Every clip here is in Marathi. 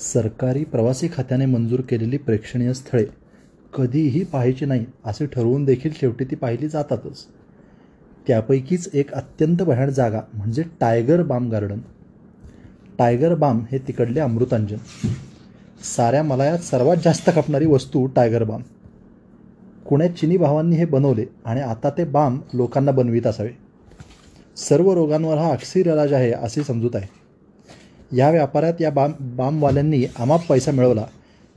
सरकारी प्रवासी खात्याने मंजूर केलेली प्रेक्षणीय स्थळे कधीही पाहायची नाही असे ठरवून देखील शेवटी ती पाहिली जातातच. त्यापैकीच एक अत्यंत भयाण जागा म्हणजे tiger balm garden. Tiger balm हे तिकडले अमृतांजन. साऱ्या मलायात सर्वात जास्त खपणारी वस्तू टायगर बाम. कुण्या चिनी भावांनी हे बनवले आणि आता ते बाम लोकांना बनवीत असावे. सर्व रोगांवर हा अक्षर इलाज आहे अशी समजूत आहे. या व्यापारात या बाम बामवाल्यांनी अमाप पैसा मिळवला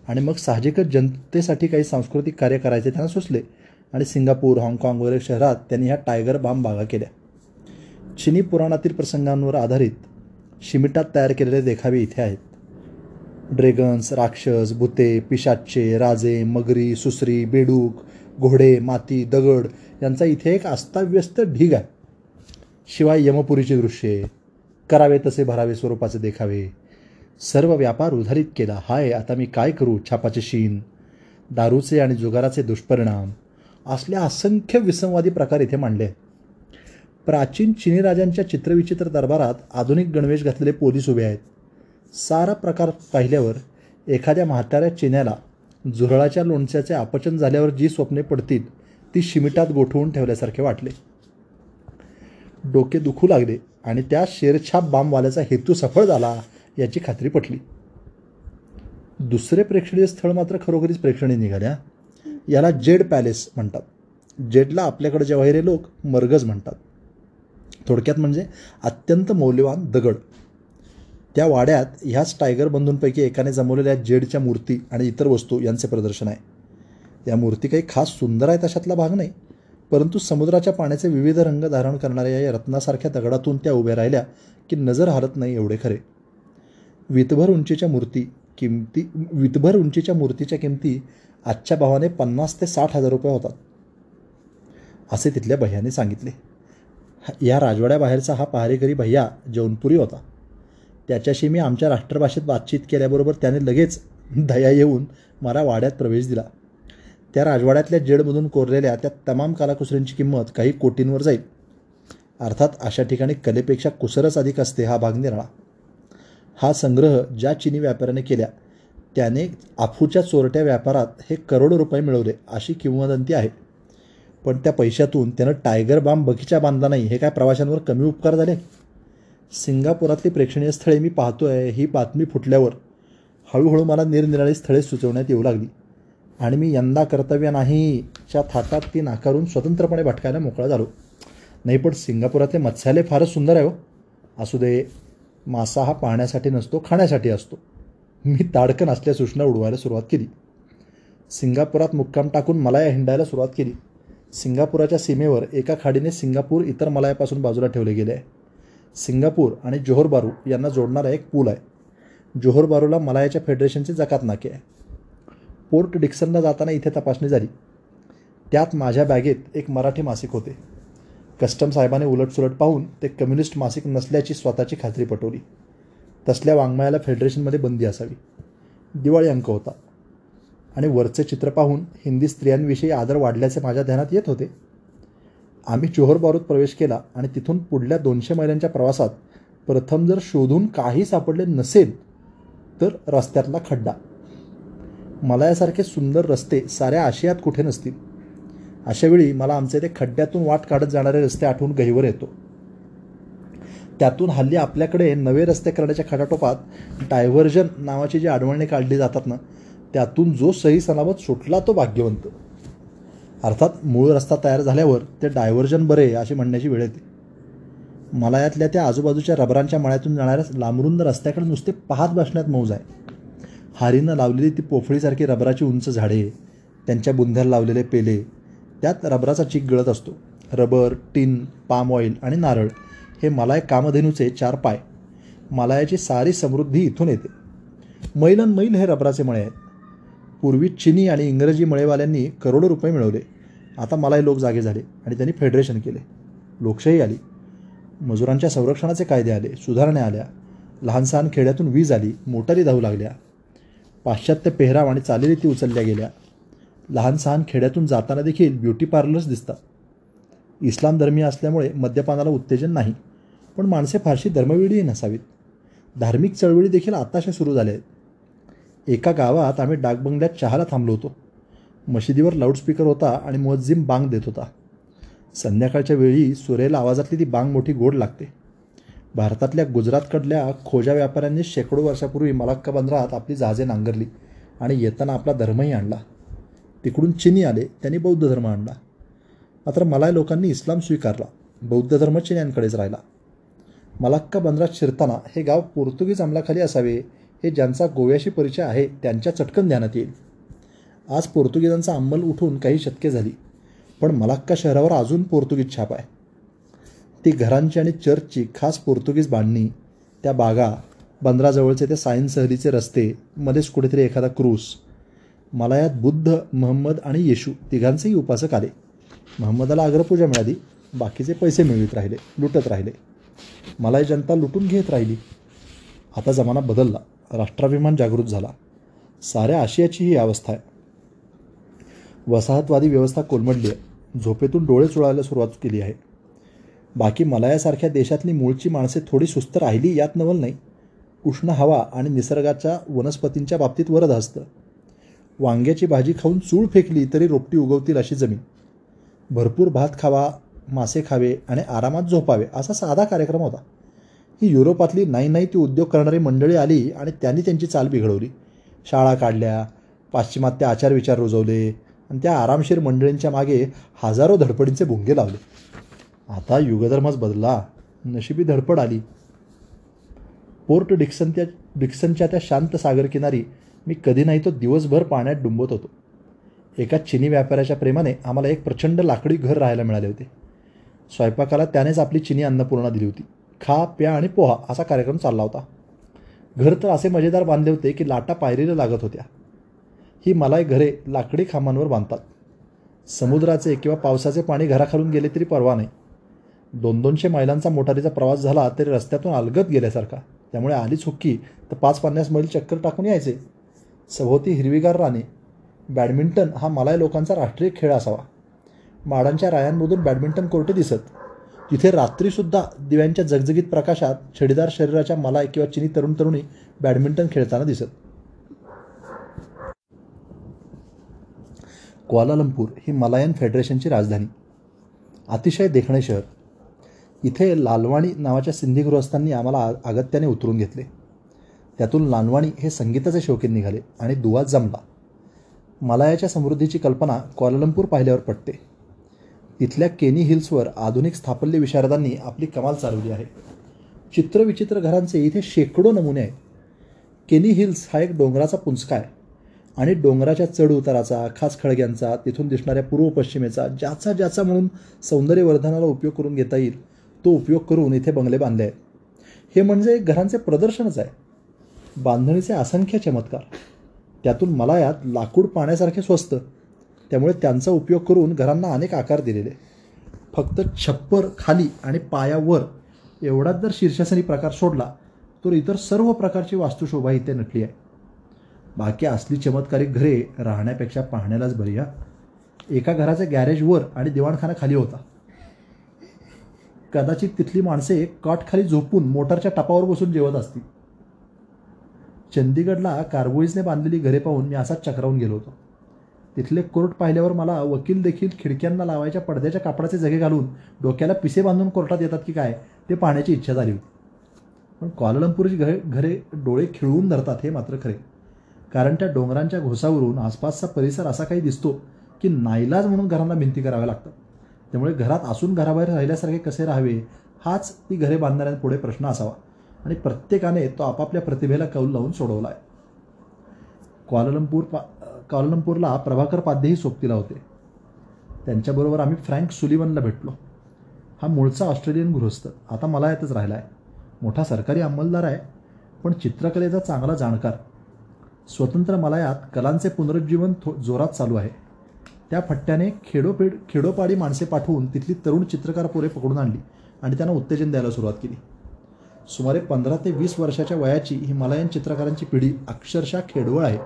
आणि मग साहजिकच जनतेसाठी काही सांस्कृतिक कार्य करायचे त्यांना सुचले आणि सिंगापूर हाँगकाँग वगैरे शहरात त्यांनी ह्या टायगर बाम बागा केल्या. चिनी पुराणातील प्रसंगांवर आधारित शिमिटात तयार केलेले देखावे इथे आहेत. ड्रेगन्स राक्षस भुते पिशाच्चे राजे मगरी सुसरी बेडूक घोडे माती दगड यांचा इथे एक अस्ताव्यस्त ढीग आहे. शिवाय यमपुरीची दृश्ये करावे तसे भरावे स्वरूपाचे देखावे. सर्व व्यापार उधारित केला. हाय आता मी काय करू? छापाचे शीन दारूचे आणि जुगाराचे दुष्परिणाम. असल्या असंख्य विसंवादी प्रकार इथे मांडले. प्राचीन चिनी राजांच्या चित्रविचित्र दरबारात आधुनिक गणवेश घातलेले पोलीस उभे आहेत. सारा प्रकार पाहिल्यावर एखाद्या म्हाताऱ्या चिन्याला झुरळाच्या लोणच्याचे अपचन झाल्यावर जी स्वप्ने पडतील ती शिमिटात गोठवून ठेवल्यासारखे वाटले. डोके दुखू लागले. आणि त्या शेरछाप बामवाल्याचा हेतू सफळ झाला याची खात्री पटली. दुसरे प्रेक्षणीय स्थळ मात्र खरोखरीच प्रेक्षणीय निघाल्या. याला जेड पॅलेस म्हणतात. जेडला आपल्याकडे जवाहिरे लोक मरगज म्हणतात. थोडक्यात म्हणजे अत्यंत मौल्यवान दगड. त्या वाड्यात ह्याच टायगर बंधूंपैकी एकाने जमवलेल्या जेडच्या मूर्ती आणि इतर वस्तू यांचे प्रदर्शन आहे. या मूर्ती काही खास सुंदर आहेत अशातला भाग नाही. परंतु समुद्राच्या पाण्याचे विविध रंग धारण करणाऱ्या या रत्नासारख्या दगडातून त्या उभ्या राहिल्या की नजर हरत नाही एवढे खरे. वितभर उंचीच्या मूर्ती किमती वितभर उंचीच्या मूर्तीच्या किमती आजच्या भावाने पन्नास ते साठ हजार रुपये होतात. असे तिथल्या भैयाने सांगितले. या राजवाड्याबाहेरचा हा पहारेकरी भैया जौनपुरी होता. त्याच्याशी मी आमच्या राष्ट्रभाषेत बातचीत केल्याबरोबर त्याने लगेच दया येऊन मला वाड्यात प्रवेश दिला. त्या राजवाड्यातल्या जेडमधून कोरलेल्या त्या तमाम कलाकुसरींची किंमत काही कोटींवर जाईल. अर्थात अशा ठिकाणी कलेपेक्षा कुसरच अधिक असते हा भाग निराळा. हा संग्रह ज्या चिनी व्यापाऱ्याने केल्या त्याने आफूच्या चोरट्या व्यापारात हे करोडो रुपये मिळवले अशी किंवदंती आहे. पण त्या पैशातून त्यानं टायगर बाम बगीचा बांधला नाही हे काय प्रवाशांवर कमी उपकार झाले? सिंगापुरातली प्रेक्षणीय स्थळे मी पाहतोय ही बातमी फुटल्यावर हळूहळू मला निरनिराळी स्थळे सुचवण्यात येऊ लागली. आणि मी यंदा कर्तव्य नाहीच्या थाटात ती नाकारून स्वतंत्रपणे भटकायला मोकळा झालो. नाही पण सिंगापुरातले मत्स्यालय फारच सुंदर आहे हो. असू दे मासा हा पाहण्यासाठी नसतो खाण्यासाठी असतो. मी ताडकन असल्या सूचना उडवायला सुरुवात केली. सिंगापुरात मुक्काम टाकून मलाया हिंडायला सुरुवात केली. सिंगापुराच्या सीमेवर एका खाडीने सिंगापूर इतर मलायापासून बाजूला ठेवले गेले आहे. सिंगापूर आणि जोहर बारू यांना जोडणारा एक पूल आहे. जोहर बारूला मलायाच्या फेडरेशनचे जकात नाके आहे. पोर्ट डिक्सनला जाताना इथे तपासणी झाली. त्यात माझ्या बॅगेत एक मराठी मासिक होते. कस्टम साहेबाने उलटसुलट पाहून ते कम्युनिस्ट मासिक नसल्याची स्वतःची खात्री पटवली. तसल्या वाङ्मयाला फेडरेशनमध्ये बंदी असावी. दिवाळी अंक होता. आणि वरचे चित्र पाहून हिंदी स्त्रियांविषयी आदर वाढल्याचे माझ्या ध्यानात येत होते. आम्ही चोहर बारूत प्रवेश केला आणि तिथून पुढल्या दोनशे मैलांच्या प्रवासात प्रथम जर शोधून काही सापडले नसेल तर रस्त्यातला खड्डा. मला यासारखे सुंदर रस्ते साऱ्या आशियात कुठे नसतील? अशावेळी मला आमचे ते खड्ड्यातून वाट काढत जाणारे रस्ते आठवून गहीवर येतो. त्यातून हल्ली आपल्याकडे नवे रस्ते करण्याच्या खटाटोपात डायव्हर्जन नावाची जी आडवळणी काढली जातात ना त्यातून जो सही सलामत सुटला तो भाग्यवंत. अर्थात मूळ रस्ता तयार झाल्यावर ते डायव्हर्जन बरे असे म्हणण्याची वेळ येते. मला यातल्या त्या आजूबाजूच्या रबरांच्या मळ्यातून जाणाऱ्या लांबरुंद रस्त्याकडे नुसते पाहत बसण्यात मौज आहे. हारीनं लावलेली ती पोफळीसारखी रबराची उंच झाडे त्यांच्या बुंध्याला लावलेले पेले त्यात रबराचा चीक गळत असतो. रबर टिन पाम ऑइल आणि नारळ हे मलाय कामधेनूचे चार पाय. मलायाची सारी समृद्धी इथून येते. मैलन मैल हे रबराचे मळे आहेत. पूर्वी चिनी आणि इंग्रजी मळेवाल्यांनी करोडो रुपये मिळवले. आता मलाय लोक जागे झाले आणि त्यांनी फेडरेशन केले. लोकशाही आली. मजुरांच्या संरक्षणाचे कायदे आले सुधारणा आल्या. लहानसहान खेड्यातून वीज आली मोटारी धावू लागल्या. पाश्चात्य पेहराव आणि चालीरीती उचलल्या गेल्या. लहान सहान खेड्यातून जाताना देखील ब्युटी पार्लर्स दिसतात. इस्लाम धर्मीय असल्यामुळे मद्यपानाला उत्तेजन नाही पण माणसे फारशी धर्मवेळीही नसावीत. धार्मिक चळवळी देखील आताशा सुरू झाल्या आहेत. एका गावात आम्ही डाकबंगल्यात चहाला थांबलो होतो. मशिदीवर लाऊडस्पीकर होता आणि मुअज्जिम बांग देत होता. संध्याकाळच्या वेळी सुरेला आवाजातली ती बांग मोठी गोड लागते. भारतातल्या गुजरातकडल्या खोजा व्यापाऱ्यांनी शेकडो वर्षापूर्वी मलाक्का बंदरात आपली जहाजे नांगरली आणि येताना आपला धर्मही आणला. तिकडून चिनी आले त्यांनी बौद्ध धर्म आणला. मात्र मलाय लोकांनी इस्लाम स्वीकारला बौद्ध धर्म चिन्यांकडेच राहिला. मलाक्का बंदरात शिरताना हे गाव पोर्तुगीज अंमलाखाली असावे हे ज्यांचा गोव्याशी परिचय आहे त्यांच्या चटकन ध्यानात येईल. आज पोर्तुगीजांचा अंमल उठून काही शतके झाली पण मलाक्का शहरावर अजून पोर्तुगीज छाप आहे. ती घरांची आणि चर्चची खास पोर्तुगीज बांधणी त्या बागा बंदराजवळचे ते सायन सहलीचे रस्ते मध्येच कुठेतरी एखादा क्रूस. मलायात बुद्ध महम्मद आणि येशू तिघांचेही उपासक आले. महम्मदाला अग्रपूजा मिळाली. बाकीचे पैसे मिळवित राहिले लुटत राहिले. मलाय जनता लुटून घेत राहिली. आता जमाना बदलला. राष्ट्राभिमान जागृत झाला. साऱ्या आशियाची ही अवस्था आहे. वसाहतवादी व्यवस्था कोलमडली आहे झोपेतून डोळे चुळायला सुरुवात केली आहे. बाकी मलायासारख्या देशातली मूळची माणसे थोडी सुस्त राहिली यात नवल नाही. उष्ण हवा आणि निसर्गाच्या वनस्पतींच्या बाबतीत वरद असतं वांग्याची भाजी खाऊन चूळ फेकली तरी रोपटी उगवतील अशी जमीन. भरपूर भात खावा मासे खावे आणि आरामात झोपावे असा साधा कार्यक्रम होता. ही युरोपातली नाही नाही ती उद्योग करणारी मंडळी आली आणि त्यांनी त्यांची चाल बिघडवली. शाळा काढल्या पाश्चिमात्य आचारविचार रुजवले आणि त्या आरामशीर मंडळींच्या मागे हजारो धडपडींचे भुंगे लावले. आता युगधर्मच बदला नशिबी धडपड आली. पोर्ट डिक्सन त्या डिक्सनच्या त्या शांत सागर किनारी मी कधी नाही तो दिवसभर पाण्यात डुंबत होतो. एका चिनी व्यापाऱ्याच्या प्रेमाने आम्हाला एक प्रचंड लाकडी घर राहायला मिळाले होते. स्वयंपाकाला त्यानेच आपली चिनी अन्नपूर्णा दिली होती. खा प्या आणि पोहा असा कार्यक्रम चालला होता. घर तर असे मजेदार बांधले होते की लाटा पायरीला लागत होत्या. ही मलाई घरे लाकडी खांबांवर बांधतात. समुद्राचे किंवा पावसाचे पाणी घराखालून गेले तरी परवा नाही. दोन दोनशे मैलांचा मोटारीचा प्रवास झाला तरी रस्त्यातून अलगत गेल्यासारखा. त्यामुळे आलीच हुक्की. तर पाच पन्नास मैल चक्कर टाकून यायचे. सभोवती हिरवीगार राणे. बॅडमिंटन हा मलाय लोकांचा राष्ट्रीय खेळ असावा. माडांच्या रायांमधून बॅडमिंटन कोर्टे दिसत. तिथे रात्रीसुद्धा दिव्यांच्या जगजगीत प्रकाशात छडीदार शरीराच्या मलाय किंवा चिनी तरुण तरुणी बॅडमिंटन खेळताना दिसत. क्वालालंपूर ही मलायन फेडरेशनची राजधानी. अतिशय देखणे शहर. इथे लालवाणी नावाच्या सिंधी गृहस्थांनी आम्हाला अगत्याने उतरून घेतले. त्यातून लालवाणी हे संगीताचे शौकीन निघाले आणि दुवा जमला. मलायाच्या समृद्धीची कल्पना क्वालालंपूर पाहिल्यावर पटते. इथल्या केनी हिल्सवर आधुनिक स्थापल्य विशारदांनी आपली कमाल चालवली आहे. चित्रविचित्र घरांचे इथे शेकडो नमुने आहेत. केनी हिल्स हा एक डोंगराचा पुंचका आहे आणि डोंगराच्या चढ उताराचा खास खळग्यांचा तिथून दिसणाऱ्या पूर्व पश्चिमेचा ज्याचा ज्याचा म्हणून सौंदर्यवर्धनाला उपयोग करून घेता येईल तो उपयोग करून इथे बंगले बांधले. आहेत हे म्हणजे घरांचे प्रदर्शनच आहे. बांधणीचे असंख्य चमत्कार. त्यातून मला यात लाकूड पाण्यासारखे स्वस्त. त्यामुळे त्यांचा उपयोग करून घरांना अनेक आकार दिलेले. फक्त छप्पर खाली आणि पायावर एवढाच जर शीर्षासनी प्रकार सोडला तर इतर सर्व प्रकारची वास्तुशोभा इथे नटली आहे. बाकी असली चमत्कारिक घरे राहण्यापेक्षा पाहण्यालाच बरी हा. एका घराचा गॅरेजवर आणि दिवाणखाना खाली होता. कदाचित तिथली माणसे खाली झोपून मोटारच्या टपावर बसून जेवत असतील. चंदीगडला कार्बोईजने बांधलेली घरे पाहून मी असाच चक्रावून गेलो होतो. तिथले कोर्ट पाहिल्यावर मला वकील देखील खिडक्यांना लावायच्या पडद्याच्या कापडाचे जगे घालून डोक्याला पिसे बांधून कोर्टात येतात की काय ते पाहण्याची इच्छा झाली होती. पण क्वालालंपूरची घरे घरे डोळे खिळवून धरतात हे मात्र खरे. कारण त्या डोंगरांच्या घोसावरून आसपासचा परिसर असा काही दिसतो की नाईलाज म्हणून घरांना भिंती कराव्या लागतात. त्यामुळे घरात असून घराबाहेर राहिल्यासारखे कसे राहावे हाच ती घरे बांधणाऱ्यांपुढे प्रश्न असावा. आणि प्रत्येकाने तो आपापल्या प्रतिभेला कौल लावून सोडवला आहे क्वालंपूर पा क्वालंपूरला प्रभाकर पाध्येही सोबतीला होते. त्यांच्याबरोबर आम्ही फ्रँक सुलिवनला भेटलो. हा मूळचा ऑस्ट्रेलियन गृहस्थ. आता मला यातच राहिला आहे मोठा सरकारी अंमलदार आहे पण चित्रकलेचा चांगला जाणकार. स्वतंत्र मलायात कलांचे पुनरुज्जीवन थो जोरात चालू आहे. त्या फट्ट्याने खेडोपेड खेडोपाडी माणसे पाठवून तिथली तरुण चित्रकार पोरे पकडून आणली आणि त्यांना उत्तेजन द्यायला सुरुवात केली. सुमारे पंधरा ते वीस वर्षाच्या वयाची ही मलायन चित्रकारांची पिढी अक्षरशः खेडवळ आहे.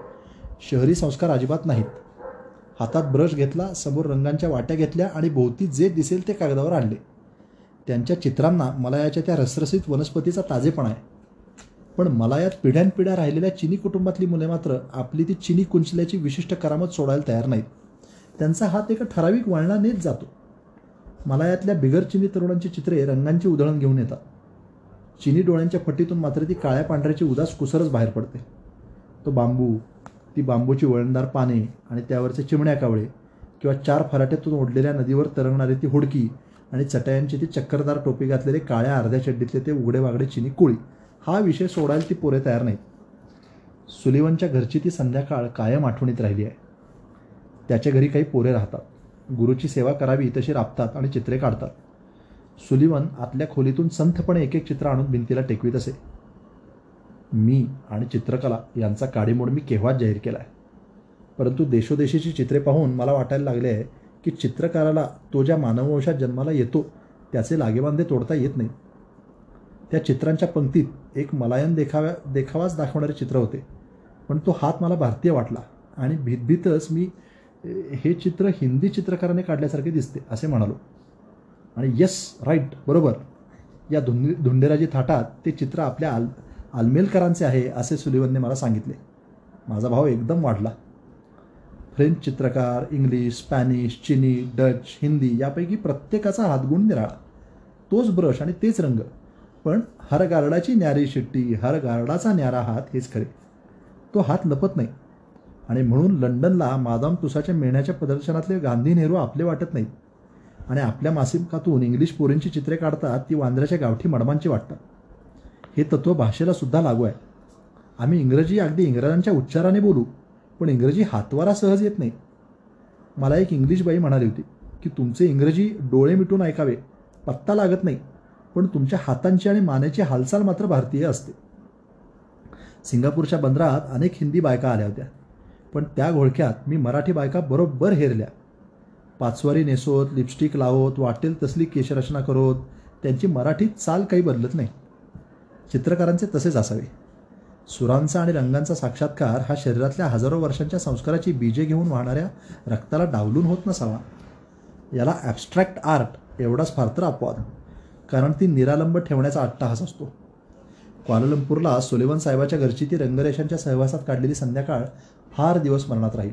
शहरी संस्कार अजिबात नाहीत. हातात ब्रश घेतला समोर रंगांच्या वाट्या घेतल्या आणि भोवती जे दिसेल ते कागदावर आणले. त्यांच्या चित्रांना मलायाच्या त्या रसरसीत वनस्पतीचा ताजेपणा आहे. पण मलायात पिढ्यानपिढ्या राहिलेल्या चिनी कुटुंबातली मुले मात्र आपली ती चिनी कुंचल्याची विशिष्ट करामत सोडायला तयार नाहीत. त्यांचा हात एका ठराविक वळणा नेत जातो. मलायातल्या बिगर चिनी तरुणांची चित्रे रंगांची उधळण घेऊन येतात. चिनी डोळ्यांच्या फटीतून मात्र ती काळ्या पांढऱ्याची उदास कुसरच बाहेर पडते. तो बांबू ती बांबूची वळणदार पाने आणि त्यावरचे चिमण्या कावळे किंवा चार फराट्यातून ओढलेल्या नदीवर तरंगणारी ती हुडकी आणि चटयांची ती चक्करदार टोपी घातलेले काळ्या अर्ध्या चड्डीतले ते उघडे वागडे चिनी कोळी. हा विषय सोडायला ती पोरे तयार नाहीत. सुलिवनच्या घरची ती संध्याकाळ कायम आठवणीत राहिली आहे. त्याच्या घरी काही पोरे राहतात. गुरुची सेवा करावी तशी राबतात आणि चित्रे काढतात. सुलिवन आतल्या खोलीतून संथपणे एक एक चित्र आणून भिंतीला टेकवीत असे. मी आणि चित्रकला यांचा काडीमोड मी केव्हाच जाहीर केला आहे परंतु देशोदेशीची चित्रे पाहून मला वाटायला लागले आहे की चित्रकाराला तो ज्या मानववंशात जन्माला येतो त्याचे लागेबांधे तोडता येत नाही. त्या चित्रांच्या पंक्तीत एक मलायन देखाव्या देखावाच दाखवणारे चित्र होते. पण तो हात मला भारतीय वाटला आणि भीतभीतच मी हे चित्र हिंदी चित्रकाराने काढल्यासारखे दिसते असे म्हणालो. आणि येस राईट बरोबर. या धुंदे धुंडेराजी थाटात ते चित्र आपल्या आल आलमेलकरांचे आहे असे सुलिवनने मला सांगितले. माझा भाव एकदम वाढला. फ्रेंच चित्रकार इंग्लिश स्पॅनिश चिनी डच हिंदी यापैकी प्रत्येकाचा हातगुण निराळा. तोच ब्रश आणि तेच रंग. पण हर गारडाची न्यारी शिट्टी हर गारडाचा न्यारा हात हेच खरे. तो हात लपत नाही. आणि म्हणून लंडनला मादाम तुसाच्या मेण्याच्या प्रदर्शनातले गांधी नेहरू आपले वाटत नाहीत. आणि आपल्या मासिकातून इंग्लिश पोरींची चित्रे काढतात ती वांद्र्याच्या गावठी मडमांची वाटतात. हे तत्त्व भाषेला सुद्धा लागू आहे. आम्ही इंग्रजी अगदी इंग्रजांच्या उच्चाराने बोलू पण इंग्रजी हातवारा सहज येत नाही. मला एक इंग्लिश बाई म्हणाली होती की तुमचे इंग्रजी डोळे मिटून ऐकावे पत्ता लागत नाही पण तुमच्या हातांची आणि मानेची हालचाल मात्र भारतीय असते. सिंगापूरच्या बंदरात अनेक हिंदी बायका आल्या होत्या. पण त्या घोळक्यात मी मराठी बायका बरोबर हेरल्या. पाचवारी नेसोत लिपस्टिक लावत वाटेल तसली केशरचना करोत त्यांची मराठी चाल काही बदलत नाही. चित्रकारांचे तसेच असावे. सुरांचा आणि रंगांचा साक्षात्कार हा शरीरातल्या हजारो वर्षांच्या संस्काराची बीजे घेऊन वाहणाऱ्या रक्ताला डावलून होत नसावा. याला ॲबस्ट्रॅक्ट आर्ट एवढाच फार तर अपवाद. कारण ती निरालंब ठेवण्याचा अट्टाहास असतो. क्वालालंपूरला सुलेवन साहेबाच्या घरची ती रंगरेषांच्या सहवासात काढलेली संध्याकाळ फार दिवस स्मरणात राहील.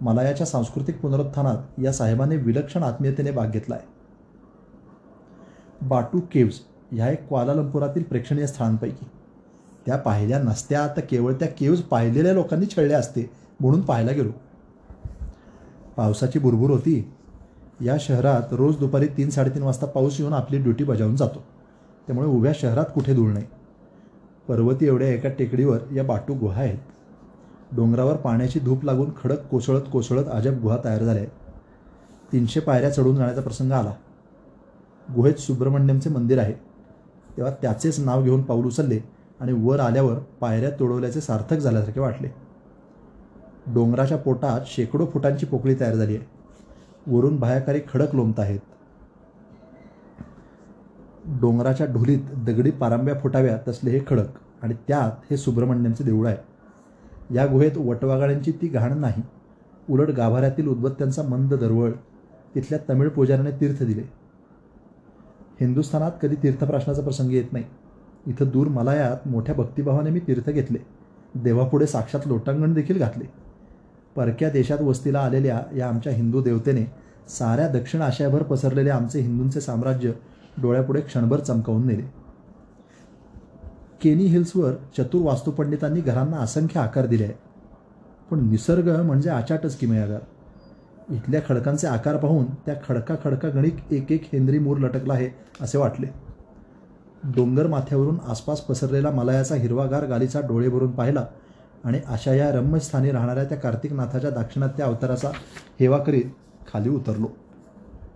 मलायाच्या सांस्कृतिक पुनरुत्थानात या साहेबाने विलक्षण आत्मीयतेने भाग घेतला आहे बाटू केव्ज ह्या एक क्वालालंपुरातील प्रेक्षणीय स्थळांपैकी त्या पाहिल्या नसत्या तर केवळ त्या केव्ज पाहिलेल्या लोकांनी छळल्या असते म्हणून पाहायला गेलो. पावसाची बुरबुर होती. या शहरात रोज दुपारी तीन साडेतीन वाजता पाऊस येऊन आपली ड्युटी बजावून जातो. त्यामुळे उभ्या शहरात कुठे धूळ नाही. पर्वती एवढ्या एका टेकडीवर या बाटू गुहा आहेत. डोंगरावर पाण्याची धूप लागून खडक कोसळत कोसळत अजब गुहा तयार झाल्या आहेत तीनशे पायऱ्या चढून जाण्याचा प्रसंग आला. गुहेत सुब्रमण्यमचे मंदिर आहे. तेव्हा त्याचेच नाव घेऊन पाऊल उचलले आणि वर आल्यावर पायऱ्या तोडवल्याचे सार्थक झाल्यासारखे वाटले. डोंगराच्या पोटात शेकडो फुटांची पोकळी तयार झाली आहे. वरून बाह्याकारी खडक लोंबत आहेत. डोंगराच्या ढोलीत दगडी पारांब्या फुटाव्या तसले हे खडक आणि त्यात हे सुब्रमण्यमचे देऊळ आहे. या गुहेत वटवागाड्यांची ती घाण नाही. उलट गाभाऱ्यातील उद्बत्त्यांचा मंद दरवळ तिथल्या तमिळ पुजाऱ्याने तीर्थ दिले. हिंदुस्थानात कधी तीर्थप्राशनाचा प्रसंग येत नाही. इथं दूर मलायात मोठ्या भक्तिभावाने मी तीर्थ घेतले. देवापुढे साक्षात लोटांगण देखील घातले. परक्या देशात वस्तीला आलेल्या या आमच्या हिंदू देवतेने साऱ्या दक्षिण आशियाभर पसरलेले आमचे हिंदूंचे साम्राज्य डोळ्यापुढे क्षणभर चमकावून नेले. केनी हिल्सवर चतुर वास्तुपंडितांनी घरांना असंख्य आकार दिले आहे पण निसर्ग म्हणजे आचाटच किमयागार इथल्या खडकांचे आकार पाहून त्या खडका खडका गणिक एक एक हेंद्री मूर लटकला आहे असे वाटले. डोंगर माथ्यावरून आसपास पसरलेला मलायाचा हिरवागार गालीचा डोळे भरून पाहिला आणि अशा या रम्यस्थानी राहणाऱ्या त्या कार्तिकनाथाच्या दाक्षिणात्य अवताराचा हेवा करीत खाली उतरलो.